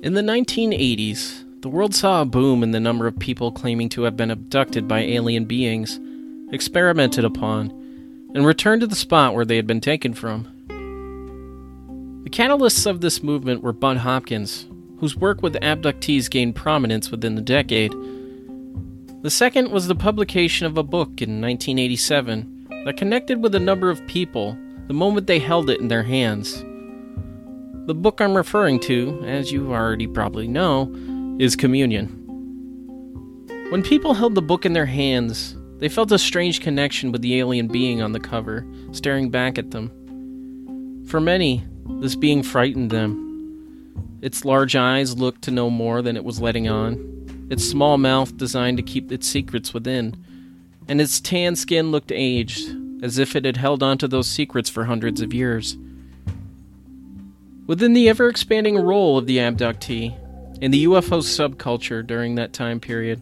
In the 1980s, the world saw a boom in the number of people claiming to have been abducted by alien beings, experimented upon, and returned to the spot where they had been taken from. The catalysts of this movement were Bud Hopkins, whose work with abductees gained prominence within the decade. The second was the publication of a book in 1987 that connected with a number of people the moment they held it in their hands. The book I'm referring to, as you already probably know, is Communion. When people held the book in their hands, they felt a strange connection with the alien being on the cover, staring back at them. For many, this being frightened them. Its large eyes looked to no more than it was letting on, its small mouth designed to keep its secrets within, and its tan skin looked aged, as if it had held onto those secrets for hundreds of years. Within the ever expanding role of the abductee in the UFO subculture during that time period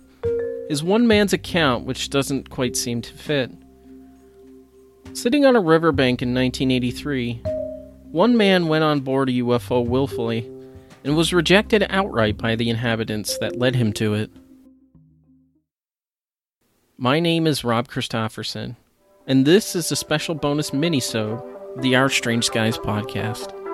is one man's account which doesn't quite seem to fit. Sitting on a riverbank in 1983, one man went on board a UFO willfully and was rejected outright by the inhabitants that led him to it. My name is Rob Christofferson, and this is a special bonus mini-sode the Our Strange Skies podcast.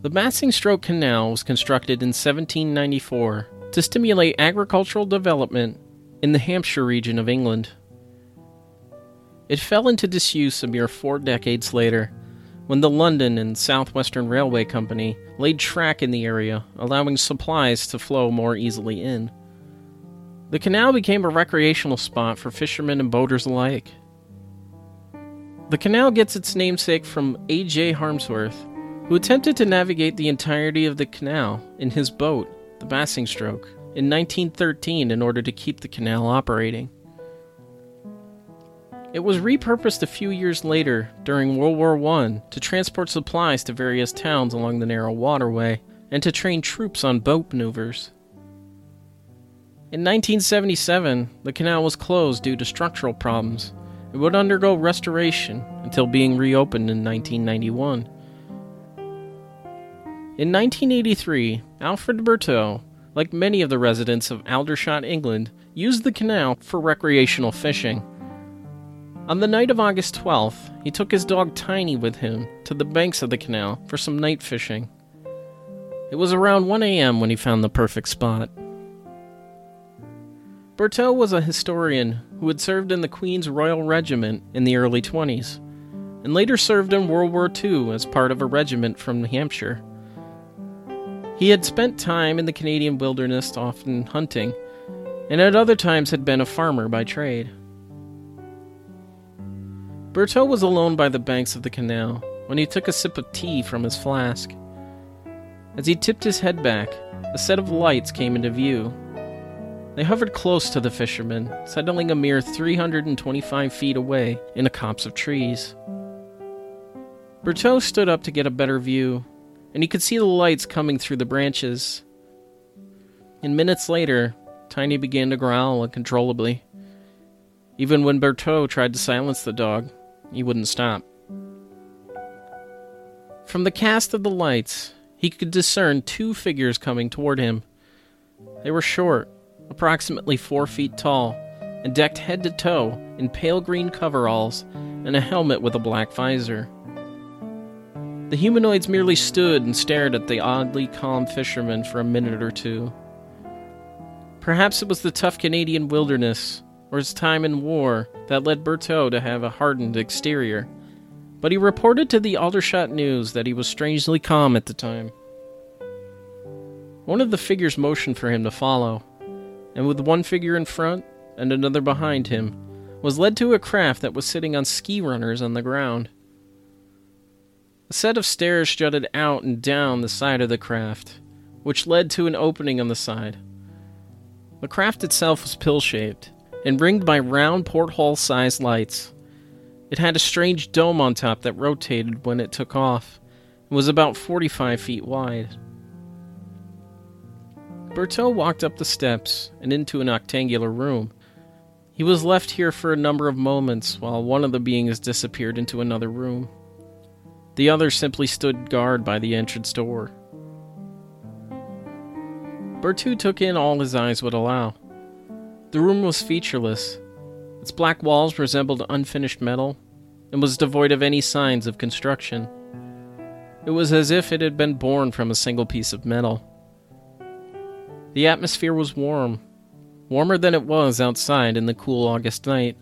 The Basingstoke Canal was constructed in 1794 to stimulate agricultural development in the Hampshire region of England. It fell into disuse a mere four decades later when the London and South Western Railway Company laid track in the area, allowing supplies to flow more easily in. The canal became a recreational spot for fishermen and boaters alike. The canal gets its namesake from A.J. Harmsworth, who attempted to navigate the entirety of the canal in his boat, the Basingstoke, in 1913 in order to keep the canal operating. It was repurposed a few years later during World War I to transport supplies to various towns along the narrow waterway and to train troops on boat maneuvers. In 1977, the canal was closed due to structural problems. It would undergo restoration until being reopened in 1991. In 1983, Alfred Burtoo, like many of the residents of Aldershot, England, used the canal for recreational fishing. On the night of August 12th, he took his dog Tiny with him to the banks of the canal for some night fishing. It was around 1 a.m. when he found the perfect spot. Burtoo was a historian who had served in the Queen's Royal Regiment in the early 20s, and later served in World War II as part of a regiment from New Hampshire. He had spent time in the Canadian wilderness, often hunting, and at other times had been a farmer by trade. Burtoo was alone by the banks of the canal when he took a sip of tea from his flask. As he tipped his head back, a set of lights came into view. They hovered close to the fisherman, settling a mere 325 feet away in a copse of trees. Burtoo stood up to get a better view and he could see the lights coming through the branches. And minutes later, Tiny began to growl uncontrollably. Even when Burtoo tried to silence the dog, he wouldn't stop. From the cast of the lights, he could discern two figures coming toward him. They were short, approximately four feet tall, and decked head to toe in pale green coveralls and a helmet with a black visor. The humanoids merely stood and stared at the oddly calm fisherman for a minute or two. Perhaps it was the tough Canadian wilderness, or his time in war, that led Burtoo to have a hardened exterior. But he reported to the Aldershot News that he was strangely calm at the time. One of the figures motioned for him to follow, and with one figure in front and another behind him, was led to a craft that was sitting on ski runners on the ground. A set of stairs jutted out and down the side of the craft, which led to an opening on the side. The craft itself was pill shaped and ringed by round porthole sized lights. It had a strange dome on top that rotated when it took off and was about 45 feet wide. Burtoo walked up the steps and into an octangular room. He was left here for a number of moments while one of the beings disappeared into another room. The other simply stood guard by the entrance door. Burtoo took in all his eyes would allow. The room was featureless. Its black walls resembled unfinished metal and was devoid of any signs of construction. It was as if it had been born from a single piece of metal. The atmosphere was warm, warmer than it was outside in the cool August night,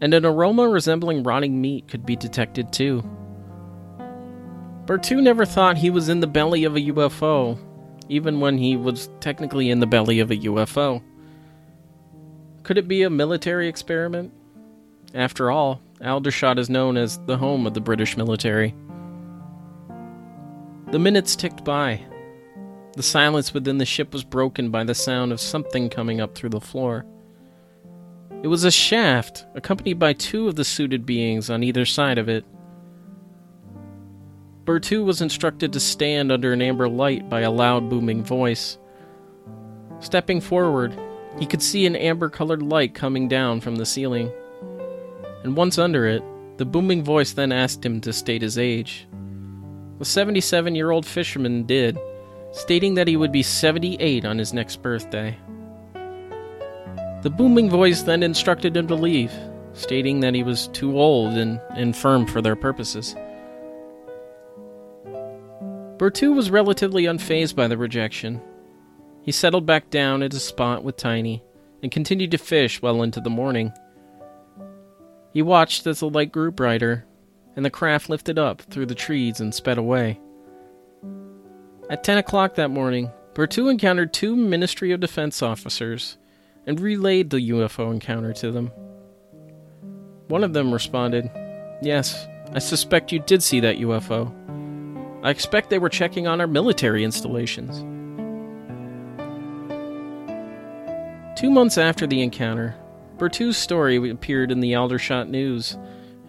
and an aroma resembling rotting meat could be detected too. Burtoo never thought he was in the belly of a UFO, even when he was technically in the belly of a UFO. Could it be a military experiment? After all, Aldershot is known as the home of the British military. The minutes ticked by, the silence within the ship was broken by the sound of something coming up through the floor. It was a shaft, accompanied by two of the suited beings on either side of it. Burtoo was instructed to stand under an amber light by a loud booming voice. Stepping forward, he could see an amber colored light coming down from the ceiling. And once under it, the booming voice then asked him to state his age. The 77 year old fisherman did, stating that he would be 78 on his next birthday. The booming voice then instructed him to leave, stating that he was too old and infirm for their purposes. Burtoo was relatively unfazed by the rejection. He settled back down at his spot with Tiny and continued to fish well into the morning. He watched as the light grew brighter and the craft lifted up through the trees and sped away. At 10 o'clock that morning, Burtoo encountered two Ministry of Defense officers and relayed the UFO encounter to them. One of them responded, Yes, I suspect you did see that UFO. I expect they were checking on our military installations. Two months after the encounter, Burtoo's story appeared in the Aldershot News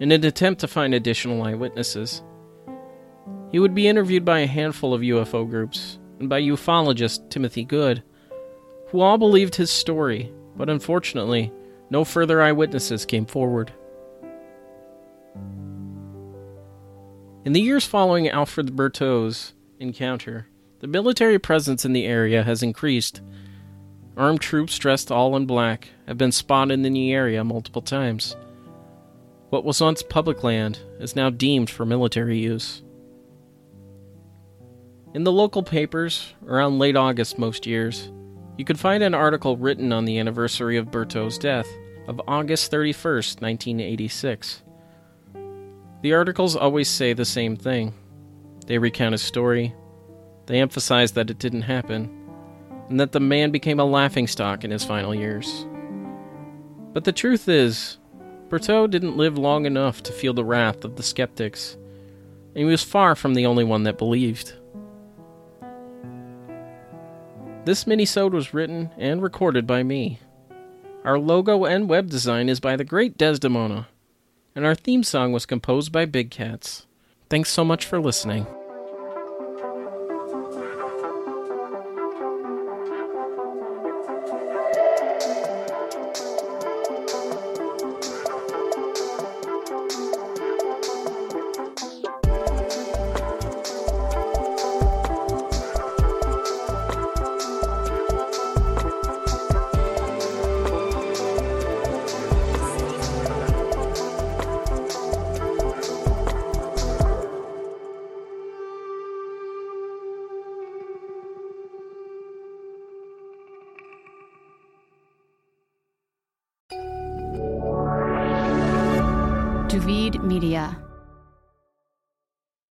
in an attempt to find additional eyewitnesses. He would be interviewed by a handful of UFO groups and by ufologist Timothy Good, who all believed his story, but unfortunately, no further eyewitnesses came forward. In the years following Alfred Burtoo's encounter, the military presence in the area has increased. Armed troops dressed all in black have been spotted in the area multiple times. What was once public land is now deemed for military use. In the local papers, around late August most years, you could find an article written on the anniversary of Burtoo's death of August 31st, 1986. The articles always say the same thing. They recount a story, they emphasize that it didn't happen, and that the man became a laughingstock in his final years. But the truth is, Burtoo didn't live long enough to feel the wrath of the skeptics, and he was far from the only one that believed. This minisode was written and recorded by me. Our logo and web design is by the great Desdemona, and our theme song was composed by Big Cats. Thanks so much for listening. Media.